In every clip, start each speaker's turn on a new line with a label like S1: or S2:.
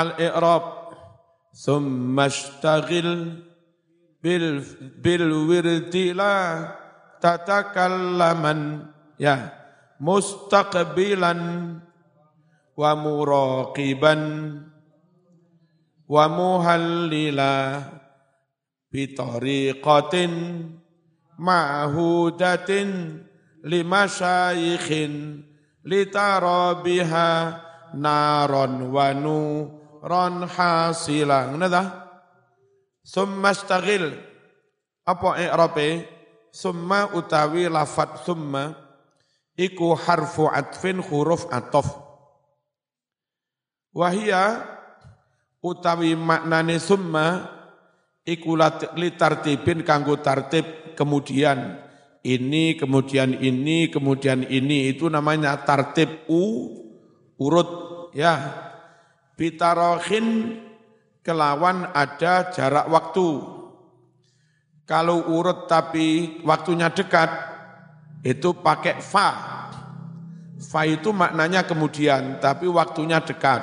S1: al-i'rab thumma ishtaghil bil bil wirdi la tatakallaman ya mustaqbilan wa muraqiban wa muhallila bi tariqatin ma'hudatin lima wa nuron hasilang nada Summa staghil apa i'rabe? Summa utawi lafat summa. Iku harfu atfin huruf atof. Wahia utawi maknane summa iku litartibin kanggo tartib kemudian. Ini kemudian ini kemudian ini. Itu namanya tartib u urut ya bitarohin kelawan ada jarak waktu. Kalau urut tapi waktunya dekat, itu pakai fa. Fa itu maknanya kemudian, tapi waktunya dekat.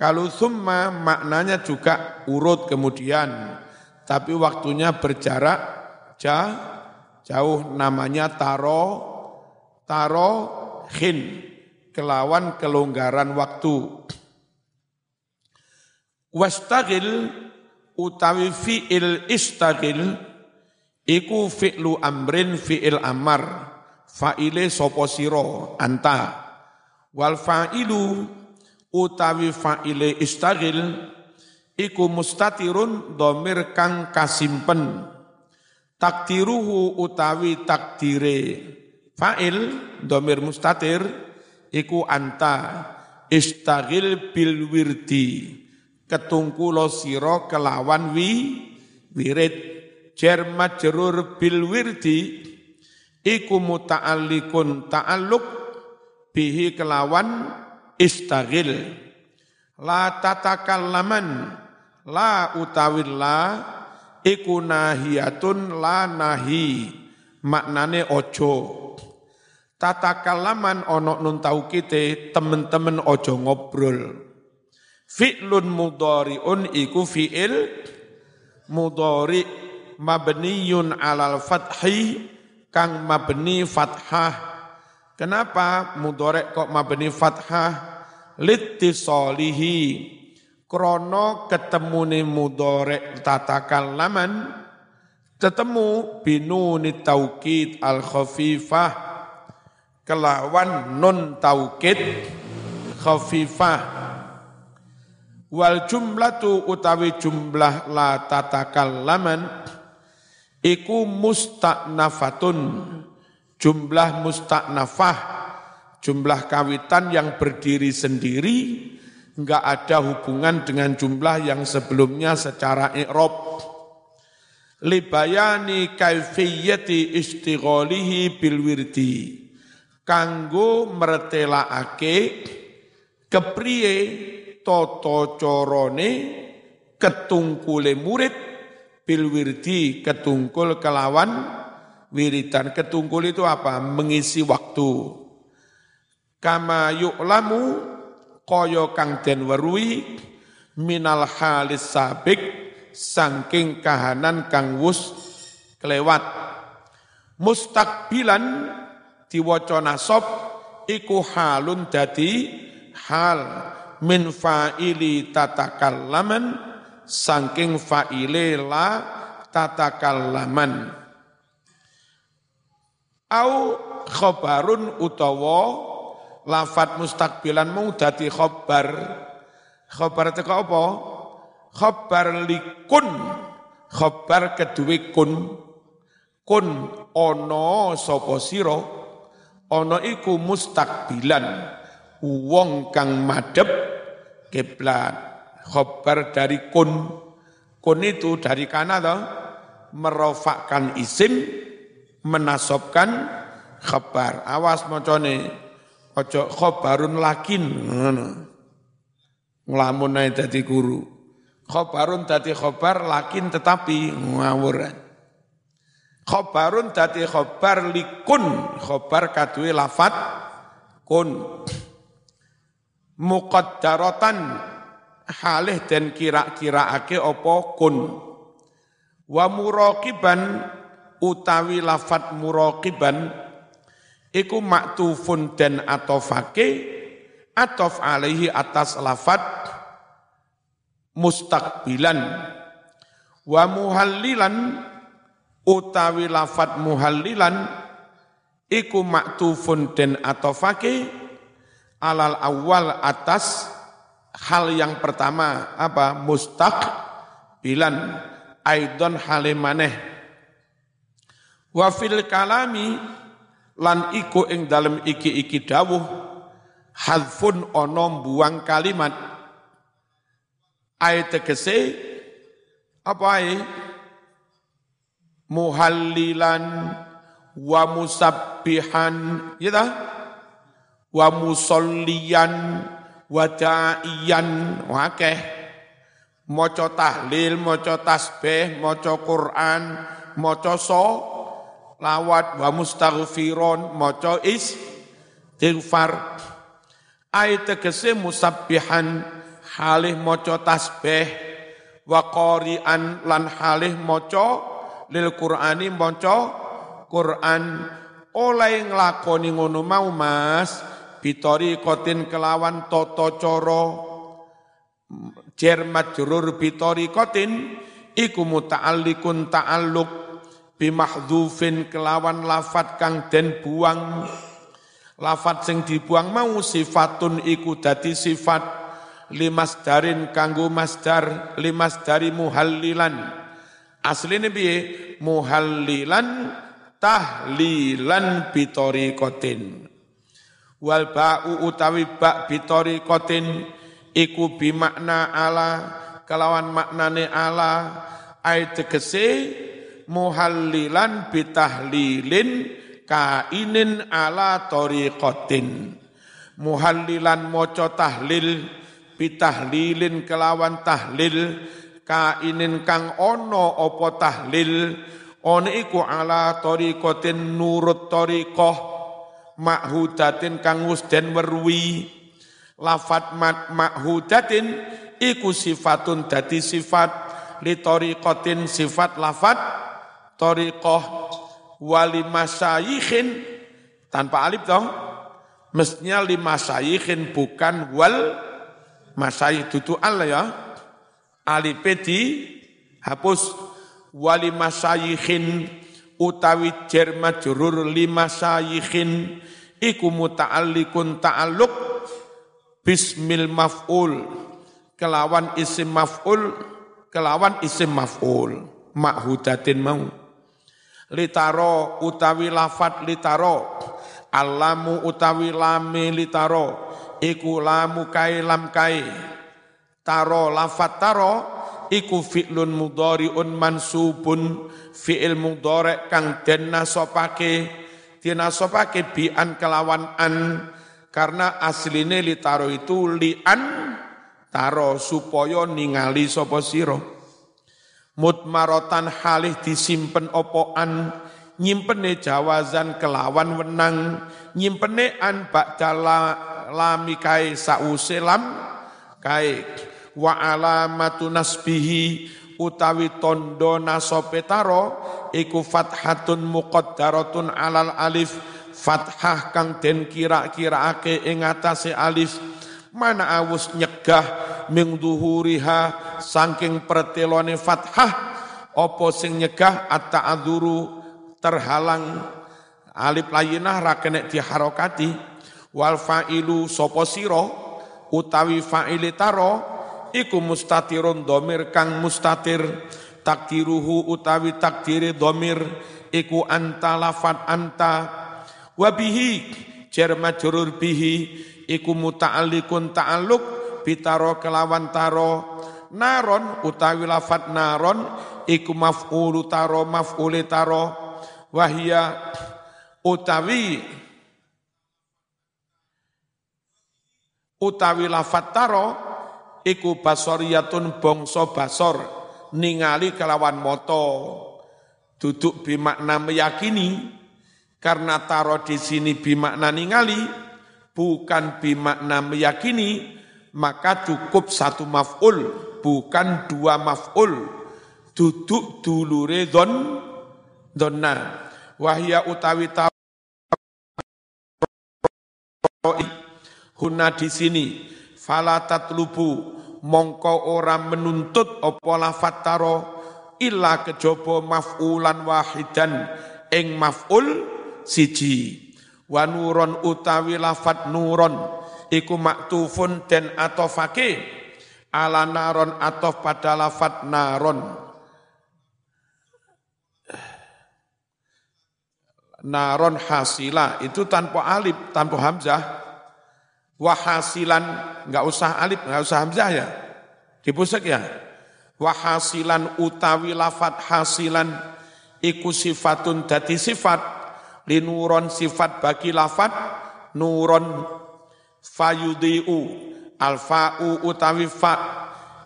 S1: Kalau summa maknanya juga urut kemudian, tapi waktunya berjarak jauh, jauh namanya taro, taro hin, kelawan kelonggaran waktu. Wastagil utawi fi'il istagil iku fi'lu amrin fi'il amar fa'ile sopo siro anta. Wal fa'ilu utawi fa'ile istagil iku mustatirun domir kang kasimpen. Takdiruhu utawi takdire. Fa'il domir mustatir iku anta. Istagil bil wirdi ketungkulo siro kelawan wi wirid. Jar majrur bil wirdi iku muta'alliqun ta'alluq bihi kelawan istaghil. La tatakallaman la utawil la iku nahiyatun la nahi maknane ojo. Tatakallaman onok nun taukite temen-temen ojo ngobrol Fi'lun mudhari'un iku fi'il mudhari mabniyun alal fathi kang mabni fathah. Kenapa mudhari kok mabni fathah? Littisalihi krono ketemune mudhari tatakallaman ketemu binuni taukid al khafifah kelawan nun taukid khafifah wal jumlatu utawi jumlah la tatakallaman iku musta'nafatun. Jumlah musta'nafah jumlah kawitan yang berdiri sendiri enggak ada hubungan dengan jumlah yang sebelumnya secara i'rab. Libayani kaifiyati istighalihi bil wirdi. Kanggo mertelaake kepriye toto corone ketungkule murid bil wirdi ketungkul kelawan wiridan. Ketungkul itu apa? Mengisi waktu. Kama yu'lamu kaya kang den weruhi minal halis sabik sangking kahanan kang wus kelewat. Mustakbilan diwaca nasab iku halun dadi hal min fa'ili tatakallaman saking fa'ile la tatakallaman. Au khobarun utawa lafat mustakbilan mau dadi khobar. Khobar itu apa? Khobar likun. Khobar kedue kun. Kun ono sapa sira? Ana iku mustakbilan. Wong kang madhep kiblat. Khobar dari kun. Kun itu dari kana toh merofakkan isim, menasobkan khabar. Awas mocone, ojo khobarun lakin. Ngelamun naik dadi guru. Khobarun dadi khobar lakin tetapi ngawuran. Khobarun dadi khobar likun. Khobar kadui lafat kun muqaddaratan halih dan kira-kiraake opo kun. Wa muraqiban utawi lafat muraqiban iku maktufun dan atofake atof alaihi atas lafat mustakbilan wa muhallilan utawi lafat muhallilan iku maktufun den atofake alal awal atas hal yang pertama apa? Mustaq bilan aidon halimaneh wa fil kalami lan iku ing dalem iki-iki dawuh hadfun ono buang kalimat. Ayat tegese apa ay muhallilan wa musabbihan ya wa musolliyan wa da'iyan wakeh. Maca tahlil maca tasbih maca Quran maca so lawat wa mustaghfiron maca istighfar. Ayat tegese musabbihan halih maca tasbih wa qari'an lan halih maca lil Qur'ani maca Quran. Oleh nglakoni ngono mau Mas bitori kotin kelawan toto coro jer majrur bitori kotin iku muta'alliqun ta'alluq bimahdhufin kelawan lafat kang den buang. Lafat sing dibuang mau sifatun iku dadi sifat limas darin kanggo masdar limas dari muhallilan. Asline piye? Muhallilan tahlilan bitori kotin. Wal ba'u utawi ba' bitori kotin iku bimakna ala kelawan maknane ala. Ay tegese muhallilan bitahlilin kainin ala tariqatin muhallilan moco tahlil bitahlilin kelawan tahlil kainin kang ono opo tahlil. On iku ala tariqatin nurut tariqah ma'hudatin kang wis den werwi. Lafat mat ma'hudatin iku sifatun dadi sifat. Li tariqatin sifat lafat. Tariqah wali masyayikhin. Tanpa alif dong. Mestinya lima syayikhin bukan wal masyayikh. Tutu Allah ya. Alif di hapus. Wali masayikhin utawi jar majrur lima sayikhin iku muta'alliqun ta'alluq. Bismil maf'ul. Kelawan isim maf'ul kelawan isim maf'ul. Makhudatin mau. Litaro utawi lafat litaro. Alamu utawi lame litaro. Iku lamu kai lam kai. Taro lafat taro iku fi'lun mudhari'un mansubun. Fi'il mudhari' kang den nasopake dinasopake bi'an kelawan an. Karena asline litaro itu li'an taro supaya ningali sapa sira. Mutmarotan halih disimpen opoan nyimpene jawazan kelawan wenang. Nyimpene an ba'dala lami kae sause lam kae. Wa alamatu nasbihi utawi tondo nasope taro iku fathatun muqaddaratun alal alif fathah kang den kira-kiraake ing atase alif. Mana awus nyegah ming duhuriha saking pertelone fathah opo sing nyegah at-ta'adzuru terhalang alif layinah ra kena diharokati. Wal fa'ilu sapa sira utawi fa'ili taro iku mustatirun domir kang mustatir. Takdiruhu utawi takdiri domir. Iku anta lafat anta. Wabihi jar majrur bihi. Iku muta'alliqun ta'alluq bitaro kelawan taro. Naron utawi lafat naron iku maf'ulu taro maf'uli taro. Wahia utawi utawi lafat taro iku basoriyatun bangsa basor ningali kelawan moto duduk bimakna meyakini karena taro di sini bimakna ningali bukan bimakna meyakini maka cukup satu maf'ul, bukan dua maf'ul. Duduk dulure don, donna. Wahya utawi tawi huna di sini fala tatlubu mongko ora menuntut apa lafat taro illa kejaba maf'ulan wahidan ing maf'ul siji. Wa nuron utawi lafat nuron iku maktufun den atofake ala naron atof pada lafat naron. Naron hasila itu tanpa alif tanpa hamzah wahasilan nggak usah alif nggak usah hamzah ya? Dipusek ya? Wahasilan utawi lafat hasilan iku sifatun dati sifat linuron sifat bagi lafat nuron fayudiu alfa'u utawi fa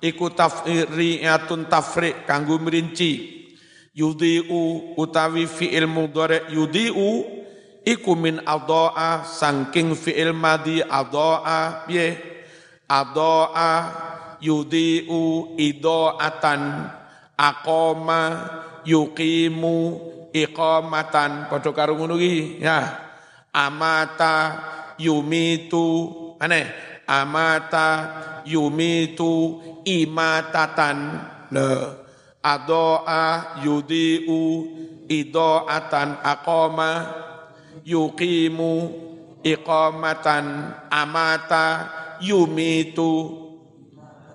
S1: iku tafri'atun tafri' kanggo merinci. Yudiu utawi fi'il mudhari yudiu iku min adoa sangking fi'il madi adoa piye? Adoa yudiu idoatan akoma yuqimu iqamatan padha karo ngono ya. Amata yumitu aneh. Amata yumitu imatatan. Le adoa yudiu idoatan akoma yuqimu iqamatan amata yumitu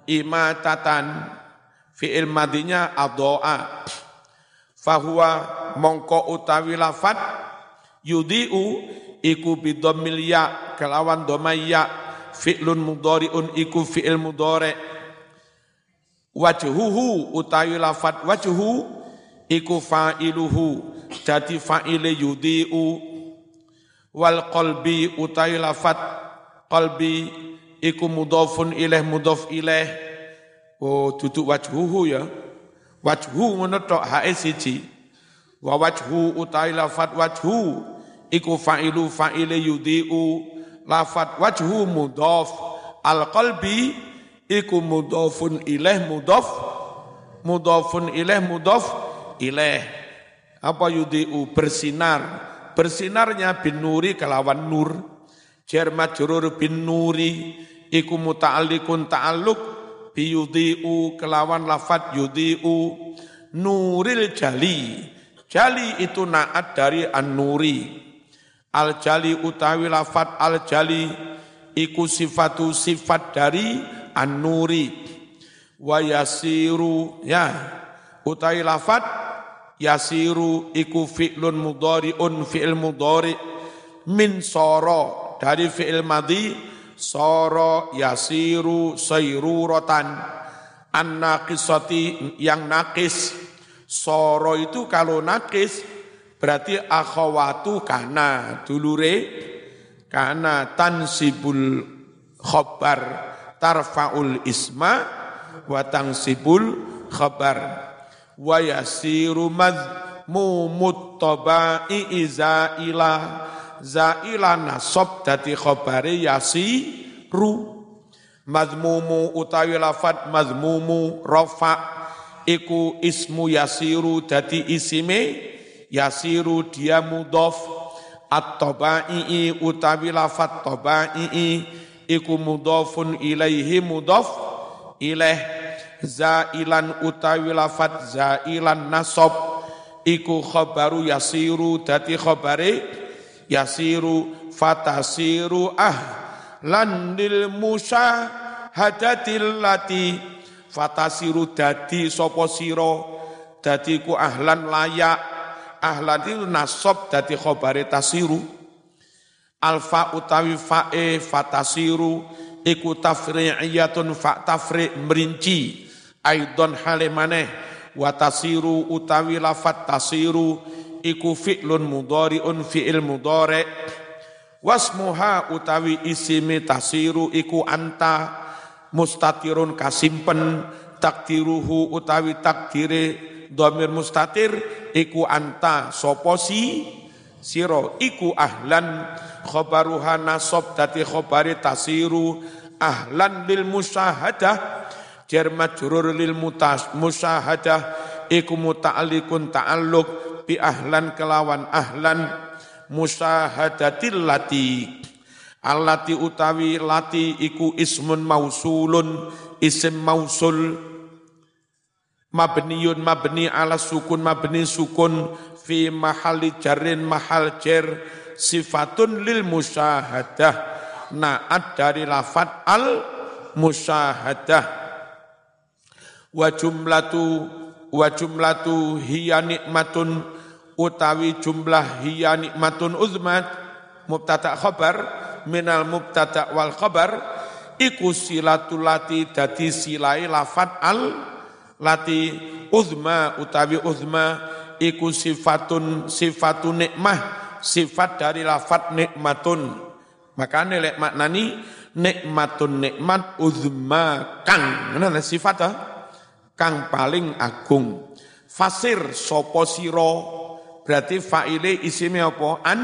S1: imatatan. Fi'il madinya adoa fahuwa mongko utawi lafat yudiu iku bidomil ya kelawan domaya fi'lun mudhari'un iku fi'il mudhari. Wajhuhu utawi lafat wajhu iku fa'iluhu. Jadi fa'ile yudiu wal qalbi utai lafat qalbi iku mudhafun ilaih mudhaf ilaih oh duduk wajhuhu ya. Wajhu ngono tok hae siji. Wa wajhu utai lafat wajhu iku fa'ilu fa'ile yudiu. Lafat wajhu mudhaf al qalbi iku mudhafun ilaih mudhaf mudhafun ilaih mudhaf ilaih apa yudiu? Bersinar bersinarnya bin nuri kelawan nur. Jar majrur bin nuri iku muta'alliqun ta'alluq bi yudhi'u kelawan lafat yudhi'u. Nuril jali. Jali itu naat dari an-nuri. Al jali utawi lafat al jali iku sifatu sifat dari an-nuri. Wa yasiru ya utawi lafat yasiru iku fi'lun mudhari'un fi'il mudhari min soro dari fi'il madhi soro yasiru sayruratan. An naqisati yang nakis soro itu kalau nakis berarti akhawatu kana dulure kana tansibul khobar tarfaul isma wa tansibul khabar wa yasiru madmumut tabai izaila zaila nasab dadi khabari yasiru. Madmumu utawi lafat madmumu rafa iku ismu yasiru dadi isime yasiru dia mudhaf at-tabai utawi lafat tabai iku mudhafun ilaihi mudhaf ilaih zailan utawi lafat zailan nasab. Iku khabaru yasiru dadi khabare yasiru fatasiru ah landil musyahadatil lati. Fatasiru dadi sapa sira? Dadi ku ahlan layak. Ahlan itu nasab dadi khabare tasiru. Alfa utawi fae fatasiru iku tafri'iyatun fa tafri' merinci aidon hale maneh. Wa tasiru utawi lafat tasiru. Iku fi'lun mudhari'un fi'il mudhari' wasmuha utawi isimi tasiru iku anta. Mustatirun kasimpen. Takdiruhu utawi takdire. Domir mustatir iku anta. Soposi siro iku ahlan. Khobaruha nasob dati khobari tasiru. Ahlan lil musyahadah jar majrur lil mutas musyahadah iku muta'alliqun ta'alluq bi ahlan kelawan ahlan musyahadatil lati. Allati utawi lati iku ismun mausulun isim mausul mabniyun mabni ala sukun mabni sukun fi mahali jarin mahal jer sifatun lil musyahadah naat dari lafat al musyahadah wa jumlatu wa jumlatu hiya nikmatun utawi jumlah hiya nikmatun uzmat mubtada khabar minal mubtada wal khabar iku silatul lati dadi silai lafat al lati uzma utawi uzma iku sifatun sifatun nikmah sifat dari lafat nikmatun. Makane lek maknani nikmatun nikmat uzma kang. Ngene sifat ah kang paling agung. Fasir sopo siro berarti faile isime apa? An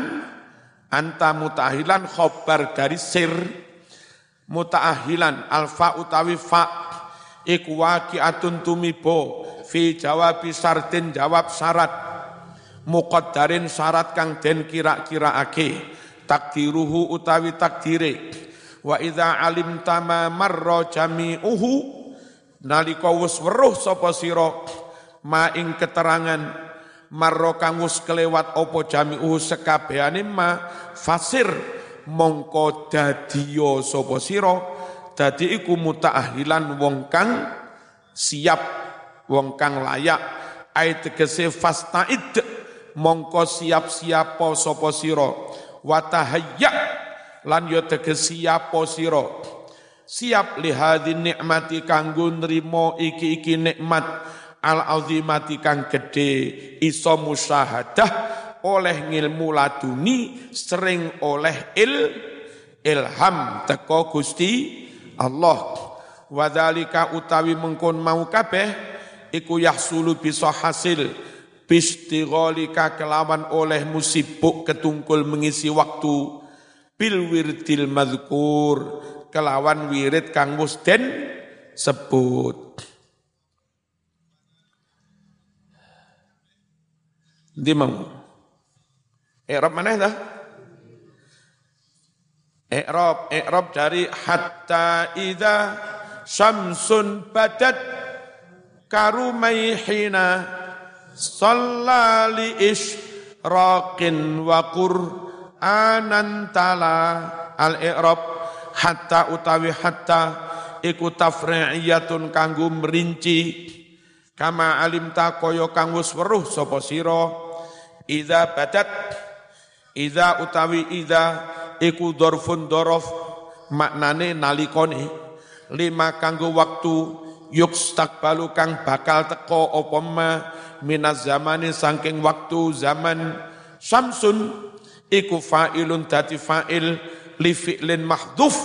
S1: anta mutahilan khobar dari sir. Mutaahilan alfa utawi fa. Iku waqi'atun tumibo. Fi jawabi sartin jawab syarat. Muqaddarin syarat kang den kira-kiraake. Takdiruhu utawi takdire. Wa idza alimta ma marra jami'uhu nalika wis weruh sapa sira ma ing keterangan marro kang wis kelewat apa jami'u sekabehane ma fasir mongko dadiya sapa sira. Dadi iku mutaahilan wong kang siap wong kang layak. Ai tegese fastaid mongko siap-siap sapa sira. Wa tahayya lan yo tegese siap sira siap lihadin nikmati kanggo nrimo iki-iki nikmat. Al azimati kang gede iso musyahadah oleh ngilmu laduni sering oleh il ilham teko Gusti Allah. Wadhalika utawi mengkon mau kabeh iku yahsulu bisa hasil. Bistighalika kelawan oleh musibuk ketungkul mengisi waktu. Bil wirdil madhkur kelawan wirid kang musden sebut. Di mau? I'rab mana dah? I'rab, i'rab dari hatta idza syamsun badat karumaihina sallali isyraqin wa qur'anan tala al-i'rab hatta utawi hatta iku tafri'iyatun kanggo merinci. Kama alimta kaya kang wis weruh sapa sira. Idza badat idza utawi idza iku dzarfun dzaraf maknane nalikane lima kanggo waktu yuk stakbalu kang bakal teko apa ma minaz zamani saking waktu zaman samsun iku fa'ilun dati fa'il li fi'lin mahdhuf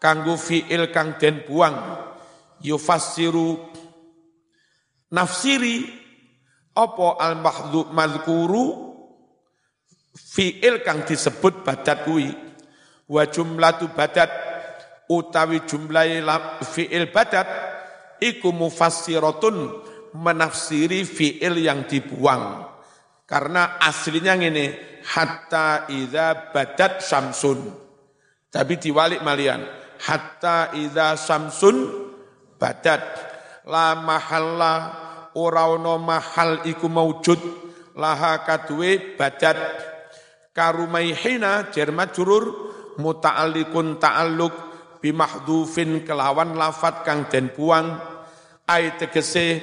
S1: kanggo fi'il kang den buang. Yufassiru nafsiri apa al mahdhuf mazkuru fi'il kang disebut badat kuwi. Wa jumlatu badat utawi jumlah fi'il badat iku mufassiratun menafsiri fi'il yang dibuang. Karena aslinya ini hatta idza badat samsun tapi diwalik malian. Hatta idza samsun badat. La mahalla ora mahal iku maujud. Laha kadue badat. Karumaihina jar majrur muta'alliqun ta'alluq bimahdhufin kelawan lafat kang den buang. Ai tegese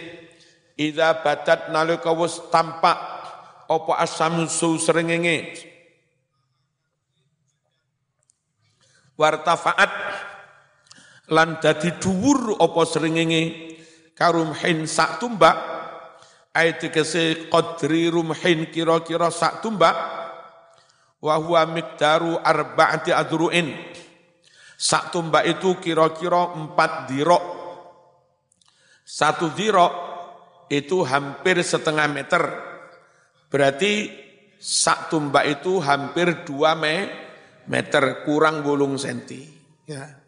S1: idza badat nalika wis tampak apa asamsu srengenge wartafaat. Lan dadi dhuwur apa srengenge? Karumhin sak tumbak. Ayat tegese qadri rumhin kira-kira sak tumbak. Wa huwa miqdaru arba'ati adru'in. Sak tumbak itu kira-kira empat dirok satu dirok itu hampir setengah meter. Berarti sak tumbak itu hampir dua meter meter kurang bolong senti. Ya.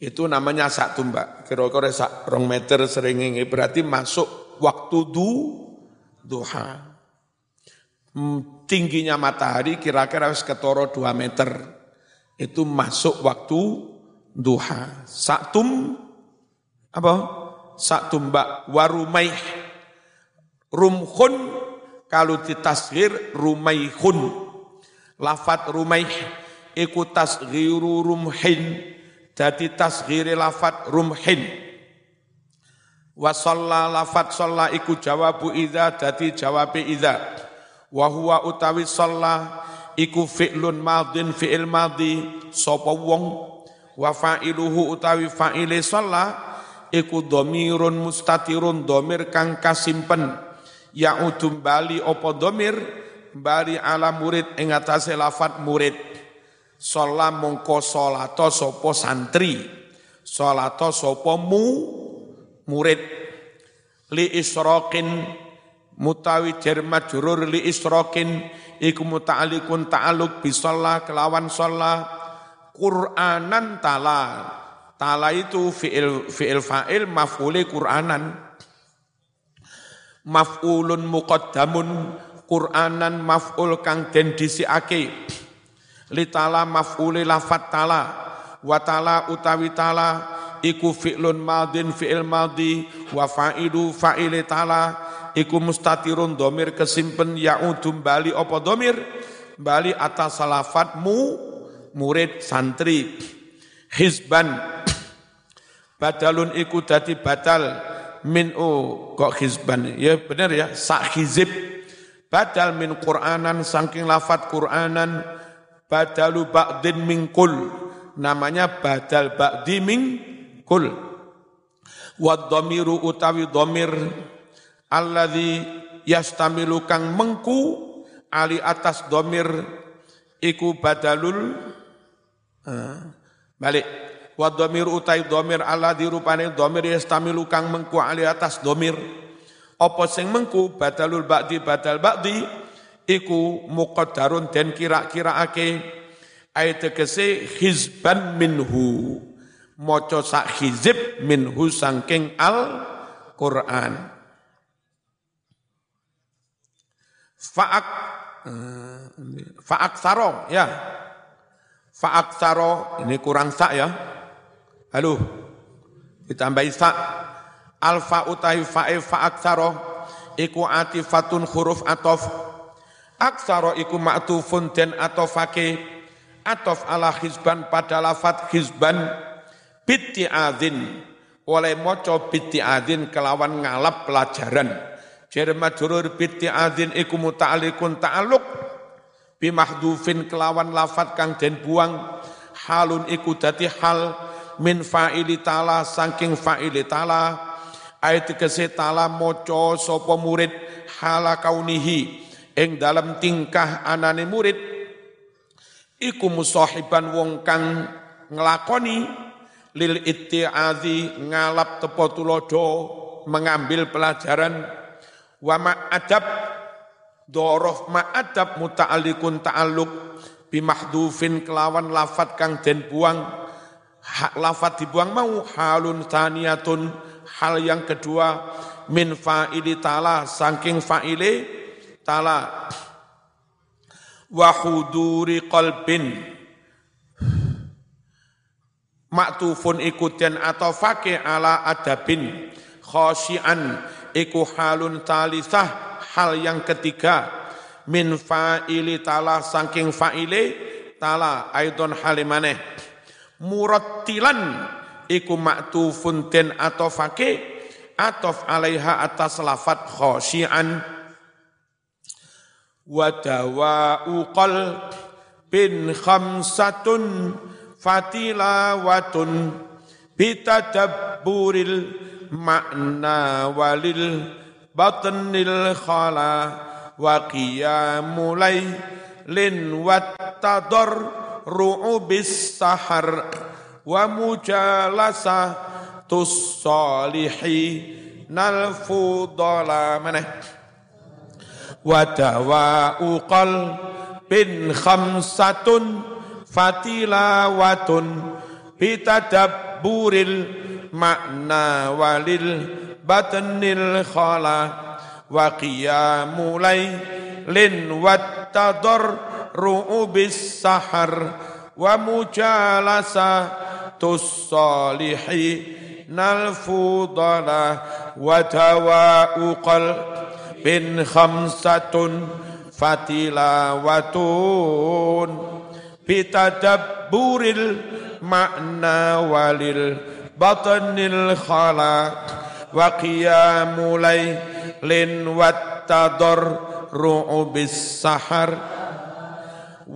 S1: Itu namanya sak tumbak. Kira-kira sak rong meter sering berarti masuk waktu du duha. Hmm, tingginya matahari kira-kira harus ketoro 2 meter. Itu masuk waktu duha. Sak tum apa? Sak tumbak warumai rumhun kalau ditasghir rumaihun. Lafat rumaih iku tasghiru rumhin. Jadi tasghiri lafat rumhin. Wa shalla lafat shalla iku jawabu idza dadi jawab idza wa huwa utawi shalla iku fi'lun madin fi'il madhi sapa wong? Wa fa'iluhu utawi fa'ile shalla iku dhamirun mustatirun dhamir kang kasimpen. Ya'udum bali apa dhamir bali ala murid ing atase lafat murid Sholat mongko sholato sopo santri, sholato sopo mu murid. Li isrokin mutawi jermat jurur li isrokin iku muta'alikun ta'aluk bisolla kelawan sholla Qur'anan tala. Tala itu fi'il fi'il fa'il maf'uli Qur'anan. Maf'ulun muqaddamun Qur'anan maf'ul kang den disiake litala maf'uli lafat tala wa tala utawi tala. Iku fi'lun madin fi'il madhi wa fa'idu fa'ile tala. Iku mustatirun domir kesimpen ya'udum bali opo domir? Bali atas salafatmu murid santri. Hizban. Badalun iku dadi badal. Min o kok hizban? Ya benar ya sak hizib. Badal min Qur'anan saking lafat Qur'anan badalu ba'din mingkul. Namanya badal ba'di mingkul. Wa dhamiru utawi dhamir alladhi yastamilu kang mengku ali atas dhamir iku badalul uh, balik. Wa dhamir utai dhamir alladhi rupane dhamir yastamilu kang mengku ali atas dhamir apa sing mengku? Badalul ba'di badal ba'di iku muqaddarun den kira-kiraake. Ayat tegese hizban minhu. Maca sak hizib minhu sangking al Quran faak eh, faak saro ya. Faak saro ini kurang sak ya. Halo. Ditambahi sak. Alfa utai fae faak saro. Iku atifatun huruf atof Aksaro iku ma'tufun den atofake atof ala hizban pada lafat hizban adin oleh moco adin kelawan ngalap pelajaran. Jere majrur adin iku muta'alikun ta'aluk bimahdufin kelawan lafat kang den buang. Halun iku dadi hal min fa'ili ta'ala saking fa'ili ta'ala. Ayat kese ta'ala moco sopo murid hala kaunihi ing dalam tingkah anane murid iku musahiban wong kang nglakoni lil itti'adhi ngalap tepo tulodo mengambil pelajaran. Wa ma'adab dorof ma'adab muta'alikun ta'aluk bimahdufin kelawan lafat kang den buang. Lafat dibuang mau halun taniyatun hal yang kedua min fa'ili ta'ala saking fa'ile ta'ala. Wa huduri qalbin. Maktufun ikutin atau fakih ala adabin. Khosyian iku halun talisah hal yang ketiga. Min fa'ili tala saking fa'ile tala aidon halimane murattilan iku maktufun ten atau fakih atof alaiha atas lafat khosyian wa dawa'u bin khamsatun fatilawatun bitadabburil makna walil batnil khala wa qiyamulai lin wattadar ru'ubis sahar wa mujalasa tus salihi nal maneh wa dawa'u bin khamsatun fatilawatun bitadab bitadabburil makna walil batnil khala wa qiyamul lailin wat ru'ubis sahar wa mujalasa tus nal fudala wa เป็นคำสัตุนฟาติลาวาตุนพิตาจับบูริลมะนาวาลิลบัตนิลขลากวะกิยามุไลลินวัตตาดรรูบิสสหร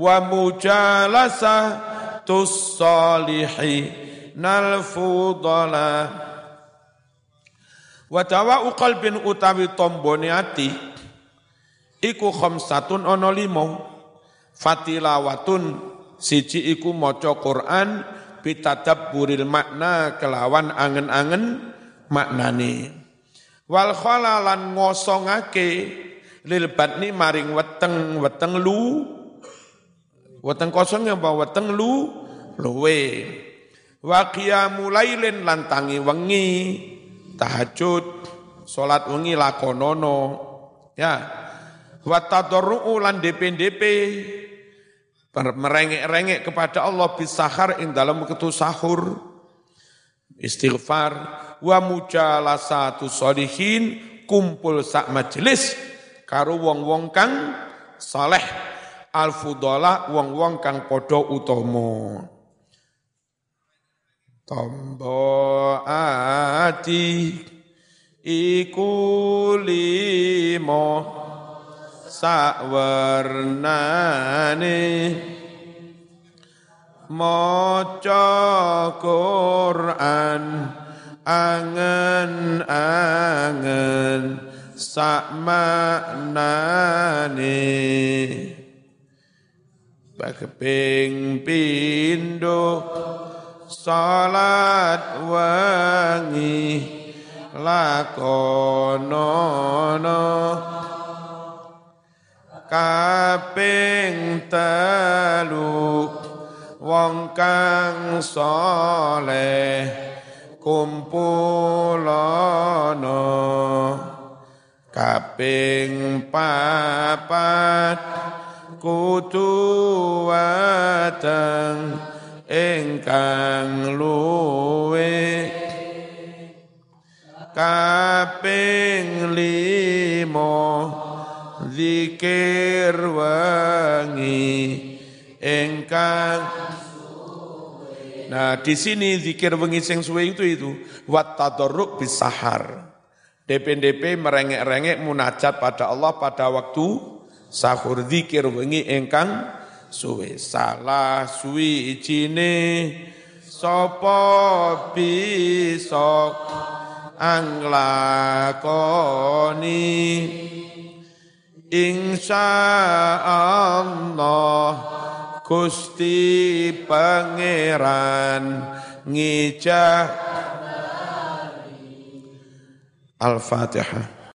S1: วะมุจาลสะตุสซาลิฮีนัลฟูดลา wa tawa'u qalbin utawi tombone ati iku khamsatun ana lima. Fatilawatun siji iku maca Quran bitadabburil makna kelawan angen-angen maknane. Wal khalalan ngosongake lil batni maring weteng weteng lu weteng kosong yang bawa weteng lu luwe. Wa qiyamul lailin lantangi wengi tahajud salat wengi lakonono ya. Wa tadarru'u lan DP-DP merengek-rengek kepada Allah bisahar ing dalam ketu sahur. Istighfar. Wa mujalasatu solihin kumpul sak majelis karo wong-wong kang saleh. Al fudala wong-wong kang padha utama tombo ati iku limo sawarnane. Maca Quran angen-angen sak maknane. Bakeping pindo salat wangi lakonono. Kaping telu wong kang saleh kumpulana kaping papat kudu wateng ingkang luwe kaping limo zikir wangi engkang Nah, di sini zikir wengi sing suwe itu itu wat tadarruk bisahar. DP-DP merengek-rengek munajat pada Allah pada waktu sahur zikir wengi engkang suwe. Salah suwi ijine sapa bisa anglakoni? Insyaallah Gusti Pangeran ngijah. Al-Fatihah